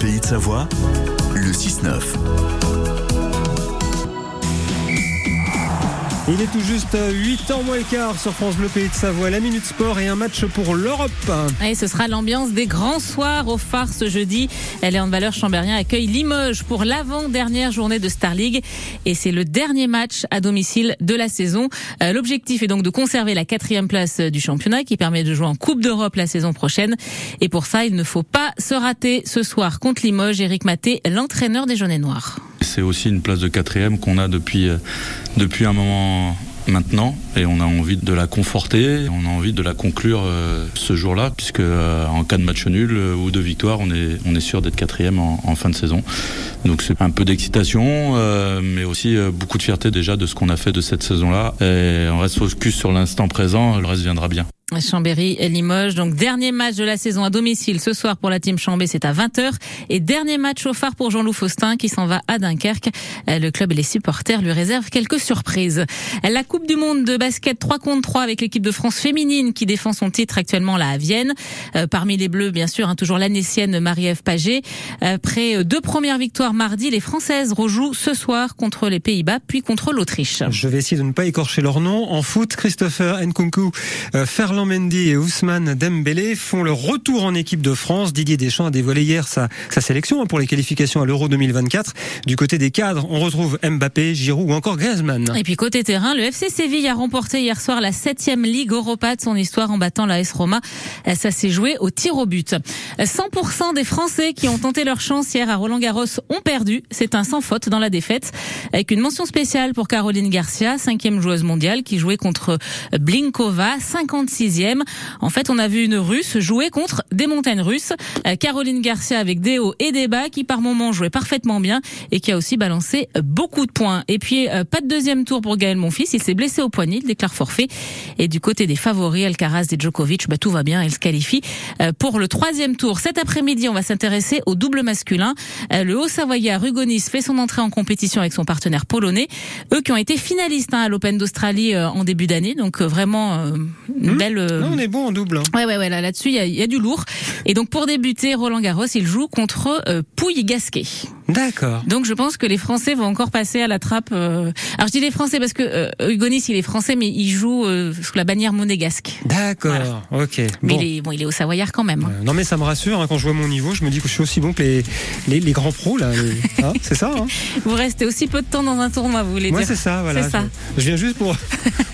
Pays de Savoie, le 6-9. Il est tout juste 8 ans moins le quart sur France Bleu Pays de Savoie. La Minute Sport et un match pour l'Europe. Et ce sera l'ambiance des grands soirs au phare ce jeudi. en Valeur Chambérien accueille Limoges pour l'avant-dernière journée de Star League. Et c'est le dernier match à domicile de la saison. Euh, l'objectif est donc de conserver la quatrième place du championnat qui permet de jouer en Coupe d'Europe la saison prochaine. Et pour ça, il ne faut pas se rater ce soir contre Limoges. Eric Maté, l'entraîneur des jaunes et noirs. C'est aussi une place de quatrième qu'on a depuis, euh, depuis un moment maintenant et on a envie de la conforter, on a envie de la conclure euh, ce jour-là puisque euh, en cas de match nul ou de victoire on est, on est sûr d'être quatrième en, en, fin de saison. Donc c'est un peu d'excitation mais aussi beaucoup de fierté déjà de ce qu'on a fait de cette saison-là et on reste focus sur l'instant présent, le reste viendra bien. Chambéry et Limoges. Donc dernier match de la saison à domicile ce soir pour la team Chambé, c'est à 20h. Et dernier match au phare pour Jean-Loup Faustin qui s'en va à Dunkerque. Euh, le club et les supporters lui réservent quelques surprises. La Coupe du Monde de basket 3 contre 3 avec l'équipe de France féminine qui défend son titre actuellement là à Vienne. Euh, parmi les Bleus, bien sûr, hein, toujours l'annécienne Marie-Ève Paget. Après deux premières victoires mardi, les Françaises rejouent ce soir contre les Pays-Bas puis contre l'Autriche. Je vais essayer de ne pas écorcher leur nom. En foot, Christopher Nkunku, euh, Mendy et Ousmane Dembélé font le retour en équipe de France. Didier Deschamps a dévoilé hier sa, sa sélection hein, pour les qualifications à l'Euro 2024. Du côté des cadres, on retrouve Mbappé, Giroud ou encore Griezmann. Et puis côté terrain, le FC Séville a remporté hier soir la septième Ligue Europa de son histoire en battant la S Roma. Ça s'est joué au tir au but. 100% des Français qui ont tenté leur chance hier à Roland Garros ont perdu. C'est un sans faute dans la défaite. Avec une mention spéciale pour Caroline Garcia, cinquième joueuse mondiale qui jouait contre Blinkova, 56 en fait, on a vu une Russe jouer contre des montagnes russes. Euh, Caroline Garcia avec des hauts et des bas qui par moments jouait parfaitement bien et qui a aussi balancé beaucoup de points. Et puis, euh, pas de deuxième tour pour Gaël Monfils. Il s'est blessé au poignet, il déclare forfait. Et du côté des favoris, Alcaraz et Djokovic, bah, tout va bien. Il se qualifie euh, pour le troisième tour. Cet après-midi, on va s'intéresser au double masculin. Le Haut-Savoyard Rugonis fait son entrée en compétition avec son partenaire polonais. Eux qui ont été finalistes hein, à l'Open d'Australie en début d'année. Donc vraiment une mmh. Belle on est bon en double. Hein. Ouais, ouais, ouais. Là, là-dessus, il y a, du lourd. Et donc, pour débuter, Roland Garros, il joue contre euh, Pouille Gasquet. D'accord. Donc, je pense que les Français vont encore passer à la trappe. Euh, alors, je dis les Français parce que euh, Hugonis, il est français, mais il joue euh, sous la bannière monégasque. D'accord. Ok. Mais il est, bon, il est au Savoyard quand même. Hein. non, mais ça me rassure hein, quand je vois mon niveau. Je me dis que je suis aussi bon que les les, les grands pros là. Hein, c'est ça. Hein vous restez aussi peu de temps dans un tournoi, vous voulez Moi, dire c'est ça. Voilà. Ça. Je, viens juste pour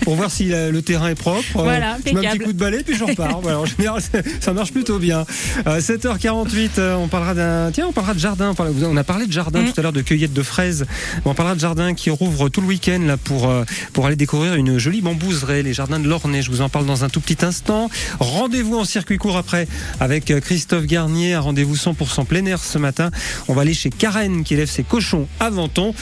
pour voir si le terrain est propre. Voilà. je petit coup de balai puis je repars. voilà, en général, ça marche plutôt bien. 7h48, on parlera d'un tiens, on parlera de jardin. On a parlé de jardin mm. tout à l'heure de cueillette de fraises. On parlera de jardin qui rouvre tout le week-end là pour euh, pour aller découvrir une jolie bambouseraie, les jardins de l'Ornay. Je vous en parle dans un tout petit instant. Rendez-vous en circuit court après avec euh, Christophe Garnier. Rendez-vous 100% plein air ce matin. On va aller chez Karen qui élève ses cochons à Venton.